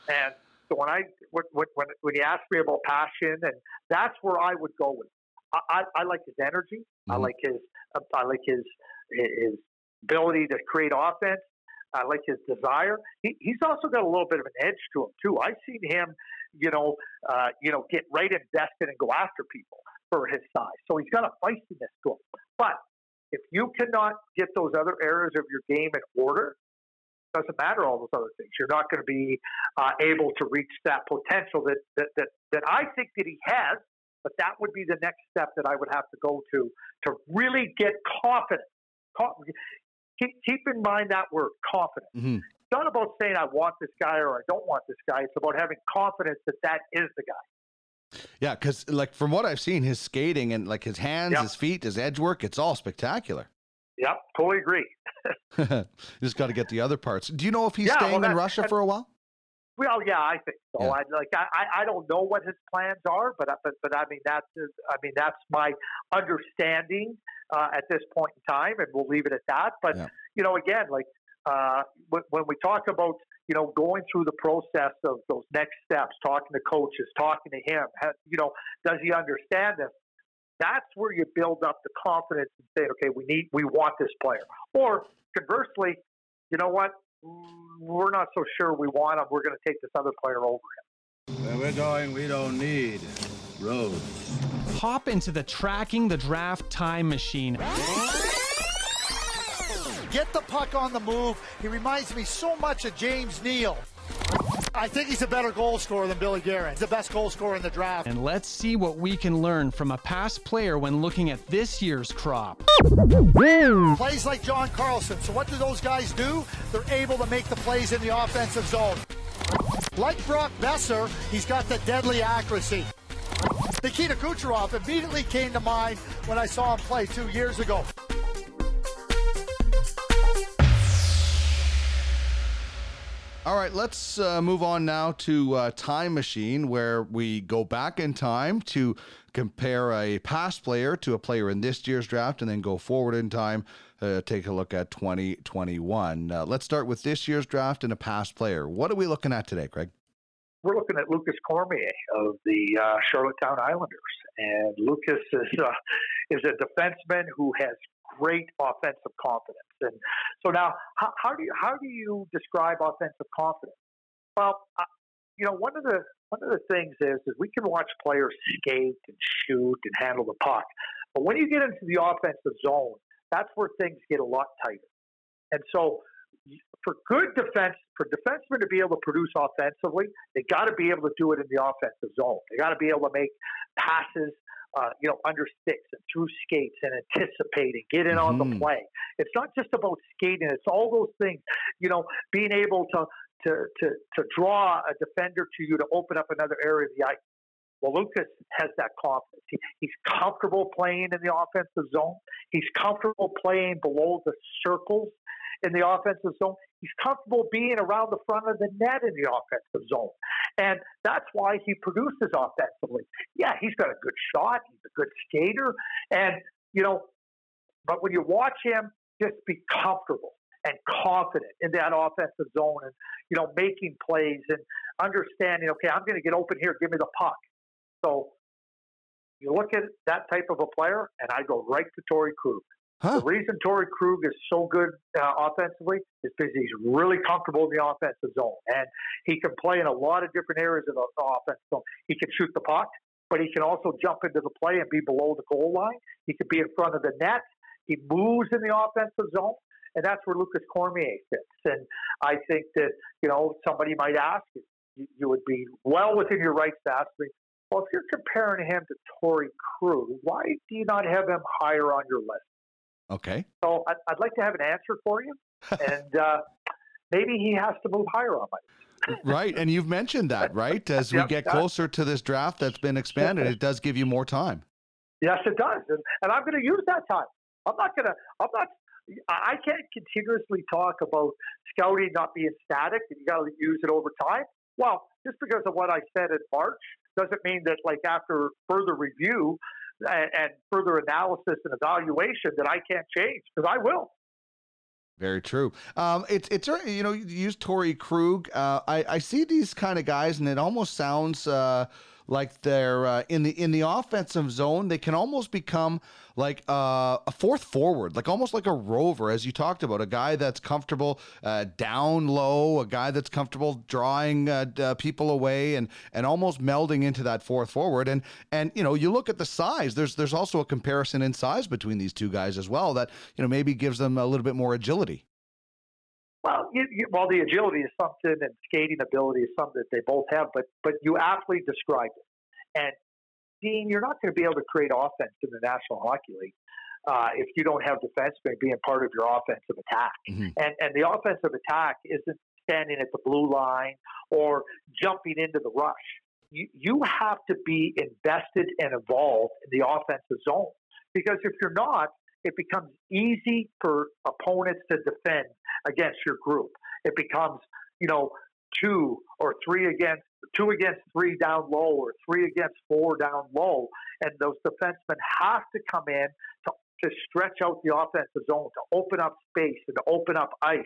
[SPEAKER 12] and so when I when when when you ask me about Pashin, and that's where I would go with. I, I, I like his energy. Mm-hmm. I like his I like his his ability to create offense. I like his desire. He, he's also got a little bit of an edge to him too. I've seen him, you know, uh, you know, get right invested and go after people for his size. So he's got a feistiness to him. But if you cannot get those other areas of your game in order, doesn't matter all those other things. You're not going to be uh, able to reach that potential that, that that that I think that he has. But that would be the next step that I would have to go to to really get confident. Keep, keep in mind that word, confident. Mm-hmm. It's not about saying I want this guy or I don't want this guy. It's about having confidence that that is the guy.
[SPEAKER 8] Yeah, because like from what I've seen, his skating and like his hands, yep. his feet, his edge work, it's all spectacular.
[SPEAKER 12] Yep, totally agree.
[SPEAKER 8] Just got to get the other parts. Do you know if he's yeah, staying well, in Russia for a while?
[SPEAKER 12] Well, yeah, I think so. Yeah. I like I, I don't know what his plans are, but but but I mean that's I mean that's my understanding uh, at this point in time, and we'll leave it at that. But yeah. you know, again, like uh, when, when we talk about you know going through the process of those next steps, talking to coaches, talking to him, you know, does he understand this? That's where you build up the confidence and say, okay, we need, we want this player. Or conversely, you know what? We're not so sure we want him. We're going to take this other player over him.
[SPEAKER 13] Where we're going, we don't need roads.
[SPEAKER 4] Hop into the tracking the draft time machine.
[SPEAKER 5] Get the puck on the move. He reminds me so much of James Neal. I think he's a better goal scorer than Billy Garrett. He's the best goal scorer in the draft.
[SPEAKER 4] And let's see what we can learn from a past player when looking at this year's crop.
[SPEAKER 5] Plays like John Carlson. So what do those guys do? They're able to make the plays in the offensive zone. Like Brock Boeser, he's got the deadly accuracy. Nikita Kucherov immediately came to mind when I saw him play two years ago.
[SPEAKER 8] All right, let's uh, move on now to uh, Time Machine, where we go back in time to compare a past player to a player in this year's draft and then go forward in time, uh, take a look at 2021. Uh, let's start with this year's draft and a past player. What are we looking at today, Craig?
[SPEAKER 12] We're looking at Lukas Cormier of the uh, Charlottetown Islanders. And Lukas is, uh, is a defenseman who has great offensive confidence. And so now, how, how do you how do you describe offensive confidence? Well, you know, one of the one of the things is is we can watch players skate and shoot and handle the puck, but when you get into the offensive zone, that's where things get a lot tighter. And so, for good defense, for defensemen to be able to produce offensively, they got to be able to do it in the offensive zone. They got to be able to make passes uh, you know, under sticks and through skates and anticipating, getting mm-hmm. on the mm-hmm. play. It's not just about skating; it's all those things. You know, being able to to to to draw a defender to you to open up another area of the ice. Well, Lukas has that confidence. He, he's comfortable playing in the offensive zone. He's comfortable playing below the circles in the offensive zone. He's comfortable being around the front of the net in the offensive zone. And that's why he produces offensively. Yeah, he's got a good shot. He's a good skater. And, you know, but when you watch him, just be comfortable and confident in that offensive zone and, you know, making plays and understanding, okay, I'm going to get open here. Give me the puck. So you look at that type of a player, and I go right to Torey Krug. Huh. The reason Torey Krug is so good uh, offensively is because he's really comfortable in the offensive zone, and he can play in a lot of different areas of the offense. So he can shoot the puck, but he can also jump into the play and be below the goal line. He can be in front of the net. He moves in the offensive zone, and that's where Lukas Cormier fits. And I think that you know somebody might ask you, you would be well within your rights to ask me. Well, if you're comparing him to Torey Krug, why do you not have him higher on your list?
[SPEAKER 8] Okay.
[SPEAKER 12] So I'd, I'd like to have an answer for you, and uh, maybe he has to move higher on my.
[SPEAKER 8] right, and you've mentioned that, right? As we yep, get closer to this draft that's been expanded, it does give you more time.
[SPEAKER 12] Yes, it does, and, and I'm going to use that time. I'm not going to. I'm not. I can't continuously talk about scouting not being static, and you got to use it over time. Well, just because of what I said in March doesn't mean that, like after further review, and, further analysis and evaluation that I can't change because I will.
[SPEAKER 8] Very true. Um, it's it's you know you use Torey Krug. Uh, I I see these kind of guys, and it almost sounds uh, like they're uh, in the in the offensive zone. They can almost become like uh, a fourth forward, like almost like a rover, as you talked about, a guy that's comfortable uh, down low, a guy that's comfortable drawing uh, uh, people away, and and almost melding into that fourth forward. And and you know you look at the size. There's there's also a comparison in size between these two guys as well that you know maybe gives them a little bit more agility.
[SPEAKER 12] Well, you, you, well, the agility is something, and skating ability is something that they both have. But but you aptly described it. And Dean, you're not going to be able to create offense in the National Hockey League uh, if you don't have defensemen being part of your offensive attack. Mm-hmm. And and the offensive attack isn't standing at the blue line or jumping into the rush. You you have to be invested and involved in the offensive zone because if you're not, it becomes easy for opponents to defend against your group. It becomes, you know, two or three against two against three down low or three against four down low. And those defensemen have to come in to, to stretch out the offensive zone, to open up space and to open up ice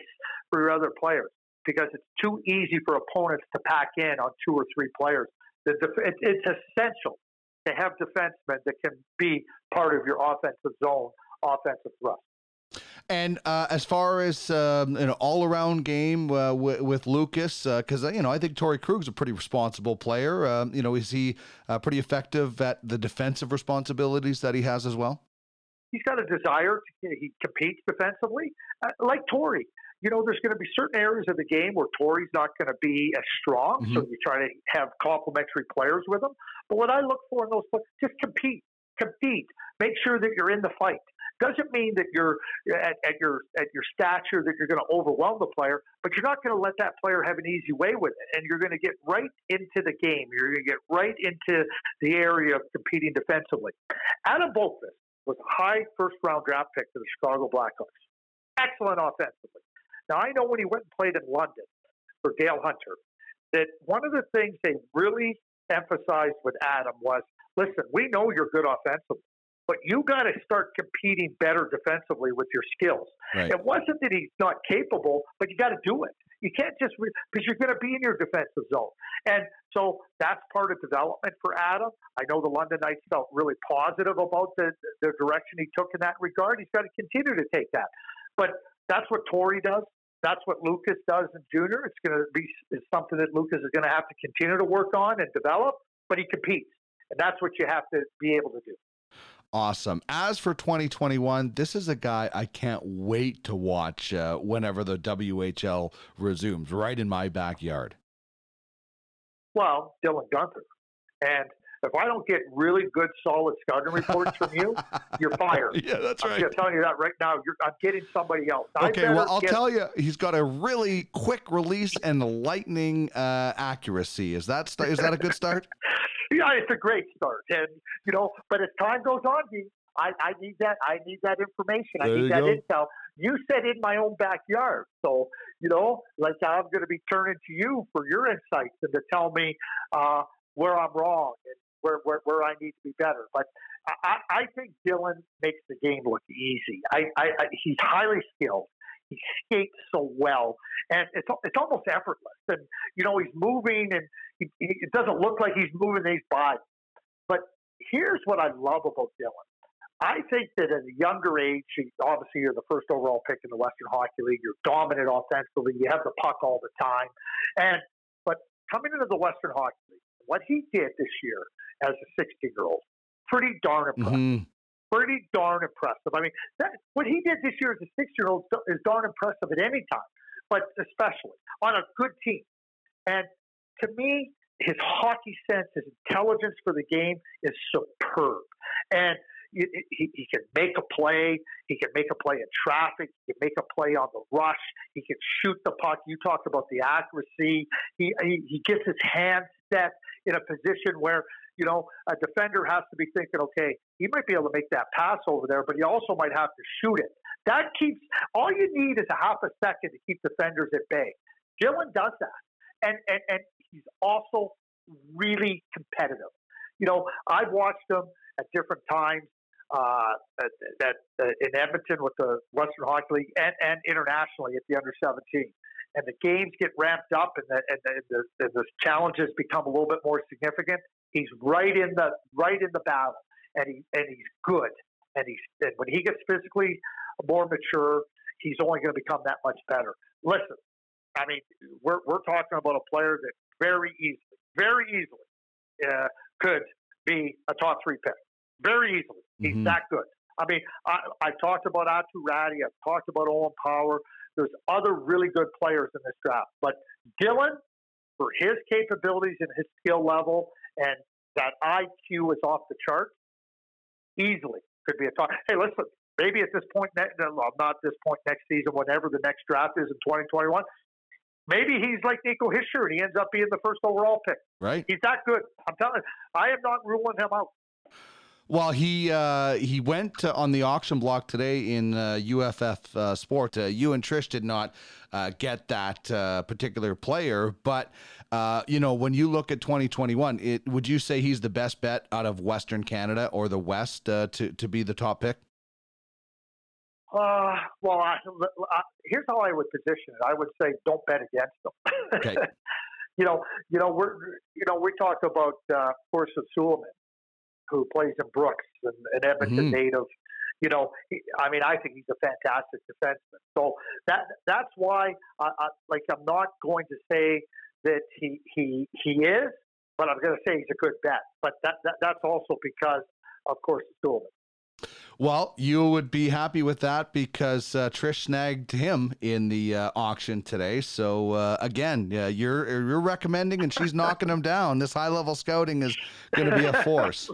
[SPEAKER 12] for your other players because it's too easy for opponents to pack in on two or three players. It's essential to have defensemen that can be part of your offensive zone offensive thrust.
[SPEAKER 8] And uh, as far as um, an all-around game uh, w- with Lukas, because uh, you know I think Torey Krug's a pretty responsible player. Um, you know, is he uh, pretty effective at the defensive responsibilities that he has as well?
[SPEAKER 12] He's got a desire. To, he competes defensively, uh, like Torey. You know, there's going to be certain areas of the game where Torey's not going to be as strong, mm-hmm. so you try to have complementary players with him. But what I look for in those players, just compete, compete. Make sure that you're in the fight. Doesn't mean that you're at, at your at your stature that you're going to overwhelm the player, but you're not going to let that player have an easy way with it, and you're going to get right into the game. You're going to get right into the area of competing defensively. Adam Boqvist was a high first round draft pick for the Chicago Blackhawks. Excellent offensively. Now I know when he went and played in London for Dale Hunter, that one of the things they really emphasized with Adam was, listen, we know you're good offensively but you got to start competing better defensively with your skills. Right. It wasn't that he's not capable, but you got to do it. You can't just because re- you're going to be in your defensive zone, and so that's part of development for Adam. I know the London Knights felt really positive about the the direction he took in that regard. He's got to continue to take that, but that's what Torey does. That's what Lukas does in junior. It's going to be it's something that Lukas is going to have to continue to work on and develop. But he competes, and that's what you have to be able to do
[SPEAKER 8] awesome. As for 2021, this is a guy I can't wait to watch uh, whenever the WHL resumes, right in my backyard.
[SPEAKER 12] Well, Dylan Guenther. And if I don't get really good, solid scouting reports from you, you're fired.
[SPEAKER 8] Yeah, that's right.
[SPEAKER 12] I'm telling you that right now. I'm getting somebody else.
[SPEAKER 8] Okay, well, I'll get... tell you, he's got a really quick release and lightning uh, accuracy. Is that is that a good start?
[SPEAKER 12] yeah, it's a great start. And you know, but as time goes on, I, I need that. I need that information. There I need that go. intel. You said in my own backyard, so you know, like I'm going to be turning to you for your insights and to tell me uh, where I'm wrong and where, where where I need to be better. But I, I think Dylan makes the game look easy. I, I, I he's highly skilled. He skates so well, and it's it's almost effortless. And you know, he's moving, and he, he, it doesn't look like he's moving these bodies. But here's what I love about Dylan. I think that at a younger age, obviously you're the first overall pick in the Western Hockey League. You're dominant offensively. You have the puck all the time. And but coming into the Western Hockey League, what he did this year as a 16 year old, pretty darn impressive. Mm-hmm pretty darn impressive. I mean, that, what he did this year as a six year old is darn impressive at any time, but especially on a good team. And to me, his hockey sense, his intelligence for the game is superb. And he, he, can make a play. He can make a play in traffic. He can make a play on the rush. He can shoot the puck. You talked about the accuracy. He, he, he gets his hand set in a position where you know, a defender has to be thinking, okay, he might be able to make that pass over there, but he also might have to shoot it. That keeps all you need is a half a second to keep defenders at bay. Dylan does that, and and and he's also really competitive. you know, I've watched him at different times uh, at, at, uh, in Edmonton with the Western Hockey League and, and internationally at the under 17. And the games get ramped up, and the, and, the, and, the, and the challenges become a little bit more significant. He's right in the right in the battle, and he and he's good. And he's and when he gets physically more mature, he's only going to become that much better. Listen, I mean, we're we're talking about a player that very easily, very easily uh, could be a top three pick. Very easily. He's mm-hmm. that good. I mean, I, I talked about Aatu Räty. I've talked about Owen Power. There's other really good players in this draft. But Dylan, for his capabilities and his skill level, and that IQ is off the chart, easily could be a top. Hey, listen, maybe at this point, well, not this point next season, whenever the next draft is in 2021, maybe he's like Nico Hischier and he ends up being the first overall pick.
[SPEAKER 8] Right.
[SPEAKER 12] He's that good. I'm telling you, I am not ruling him out.
[SPEAKER 8] Well, he uh, he went on the auction block today in uh, UFF uh, Sport. Uh, you and Trish did not uh, get that uh, particular player, but you know when you look at 2021, it, would you say he's the best bet out of Western Canada or the West to to be the top pick?
[SPEAKER 12] Uh, well, I, I, here's how I would position it. I would say don't bet against them.
[SPEAKER 8] Okay.
[SPEAKER 12] you know, you know, we're you know we talk about uh, of Sullivan, who plays in Brooks and an Edmonton mm-hmm. native. You know, he, I mean, I think he's a fantastic defenseman. So that that's why, I, I, like, I'm not going to say that he he he is, but I'm going to say he's a good bet. But that, that that's also because, of course, it's Sullivan.
[SPEAKER 8] Well, you would be happy with that because uh, Trish snagged him in the uh, auction today. So uh, again, yeah, you're you're recommending, and she's knocking him down. This high level scouting is going to be a force.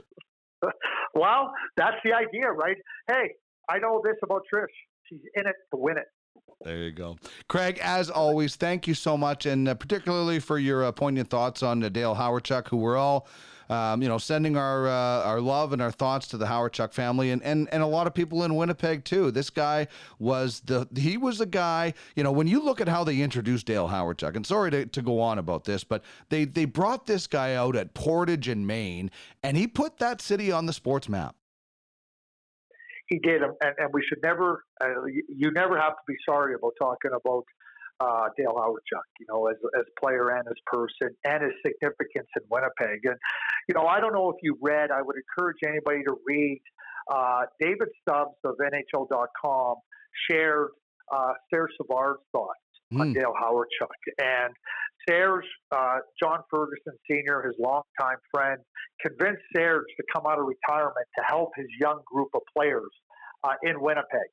[SPEAKER 12] well, that's the idea, right? Hey, I know this about Trish. She's in it to win it.
[SPEAKER 8] There you go. Craig, as always, thank you so much, and uh, particularly for your uh, poignant thoughts on uh, Dale Hawerchuk, who we're all um, you know, sending our uh, our love and our thoughts to the Hawerchuk family and, and and a lot of people in Winnipeg too. This guy was the he was a guy. You know, when you look at how they introduced Dale Hawerchuk, and sorry to, to go on about this, but they they brought this guy out at Portage and Main, and he put that city on the sports map.
[SPEAKER 12] He did, and, and we should never. Uh, you never have to be sorry about talking about uh, Dale Hawerchuk, you know, as as player and as person and his significance in Winnipeg. And you know, I don't know if you read. I would encourage anybody to read. Uh, David Stubbs of NHL.com shared uh, Serge Savard's thoughts mm. on hmm. Dale Hawerchuk, and Serge, uh, John Ferguson Sr., his longtime friend, convinced Serge to come out of retirement to help his young group of players uh, in Winnipeg.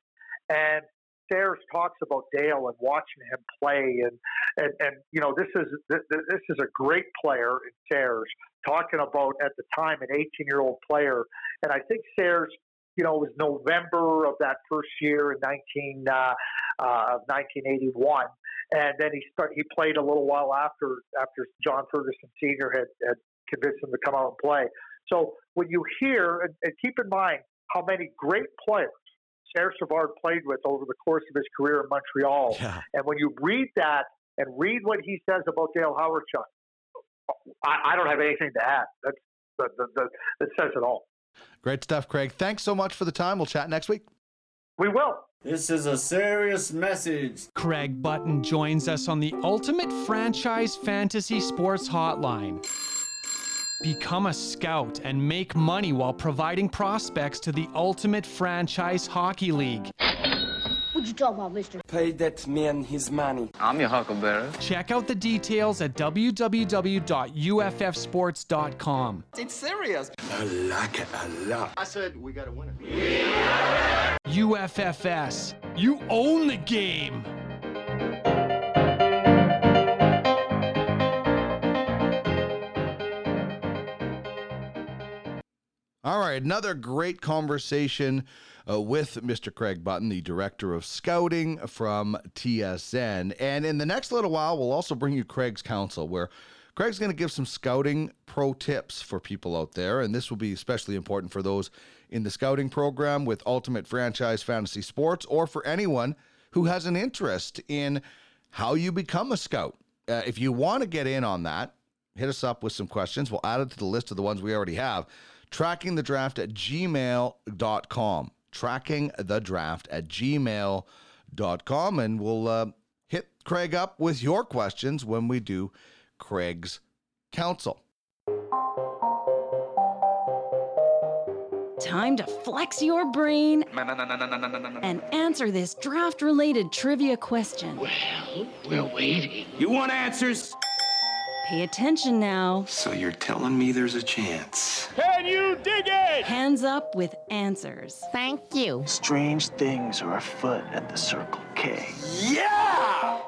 [SPEAKER 12] And Serge talks about Dale and watching him play, and and, and you know this is this, is a great player in Serge talking about at the time an 18 year old player, and I think Serge. You know, it was November of that first year in 19 uh, uh, 1981, and then he start he played a little while after after John Ferguson Sr. had, had convinced him to come out and play. So when you hear and, and keep in mind how many great players Serge Savard played with over the course of his career in Montreal. Yeah. And when you read that and read what he says about Dale Hawerchuk, I, I don't have anything to add. That's the, the, the, it says it all.
[SPEAKER 8] Great stuff, Craig. Thanks so much for the time. We'll chat next week.
[SPEAKER 12] We will.
[SPEAKER 13] This is a serious message.
[SPEAKER 4] Craig Button joins us on the Ultimate Franchise Fantasy Sports Hotline. Become a scout and make money while providing prospects to the Ultimate Franchise Hockey League.
[SPEAKER 14] What you talking about, mister?
[SPEAKER 15] Pay that man his money.
[SPEAKER 16] I'm your huckleberry.
[SPEAKER 4] Check out the details at www.uffsports.com.
[SPEAKER 15] It's serious.
[SPEAKER 13] I like it a lot.
[SPEAKER 15] I said we got to win it.
[SPEAKER 4] UFFS. You own the game.
[SPEAKER 8] All right, another great conversation uh, with Mr. Craig Button, the director of scouting from TSN. And in the next little while, we'll also bring you Craig's counsel, where Craig's going to give some scouting pro tips for people out there. And this will be especially important for those in the scouting program with Ultimate Franchise Fantasy Sports or for anyone who has an interest in how you become a scout. Uh, if you want to get in on that, hit us up with some questions. We'll add it to the list of the ones we already have. Tracking the draft at gmail.com. Tracking the draft at gmail.com. And we'll uh, hit Craig up with your questions when we do Craig's Council.
[SPEAKER 9] Time to flex your brain and answer this draft related trivia question.
[SPEAKER 13] Well, we're waiting. You want answers?
[SPEAKER 9] Pay attention now.
[SPEAKER 13] So you're telling me there's a chance?
[SPEAKER 11] Can you dig it?
[SPEAKER 9] Hands up with answers.
[SPEAKER 14] Thank you.
[SPEAKER 15] Strange things are afoot at the Circle K.
[SPEAKER 13] Yeah!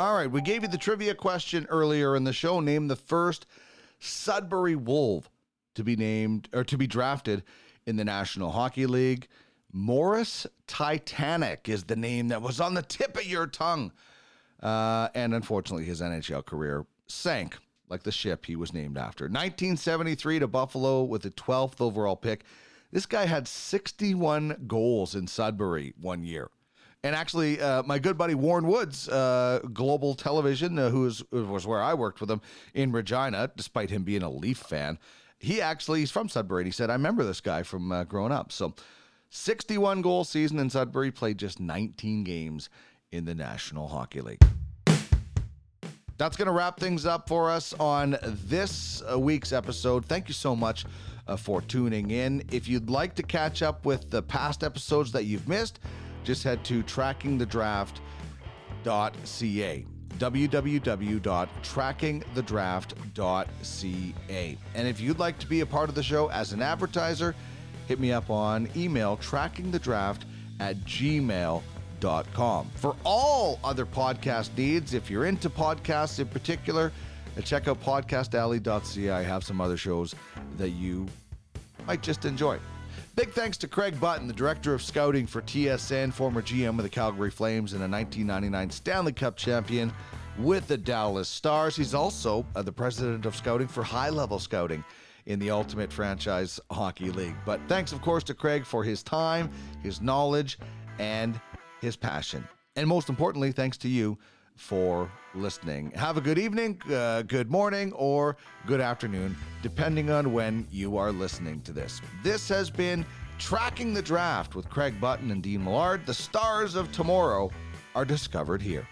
[SPEAKER 8] All right, we gave you the trivia question earlier in the show. Name the first Sudbury Wolf to be named or to be drafted in the National Hockey League. Morris Titanic is the name that was on the tip of your tongue. Uh, and unfortunately, his NHL career sank like the ship he was named after. 1973 to Buffalo with the 12th overall pick. This guy had 61 goals in Sudbury one year. And actually, uh, my good buddy Warren Woods, uh, Global Television, uh, who was, was where I worked with him in Regina, despite him being a Leaf fan, he actually he's from Sudbury. And he said, "I remember this guy from uh, growing up." So, 61 goal season in Sudbury, played just 19 games in the National Hockey League. That's going to wrap things up for us on this uh, week's episode. Thank you so much uh, for tuning in. If you'd like to catch up with the past episodes that you've missed, just head to trackingthedraft.ca www.trackingthedraft.ca. And if you'd like to be a part of the show as an advertiser, hit me up on email trackingthedraft at gmail.com. For all other podcast needs, if you're into podcasts in particular, check out podcastalley.ca. I have some other shows that you might just enjoy. Big thanks to Craig Button, the director of scouting for TSN, former GM of the Calgary Flames, and a 1999 Stanley Cup champion with the Dallas Stars. He's also uh, the president of scouting for high level scouting in the Ultimate Franchise Hockey League. But thanks, of course, to Craig for his time, his knowledge, and his passion. And most importantly, thanks to you for listening. Have a good evening, uh, good morning, or good afternoon, depending on when you are listening to this. This has been Tracking the Draft with Craig Button and Dean Millard. The stars of tomorrow are discovered here.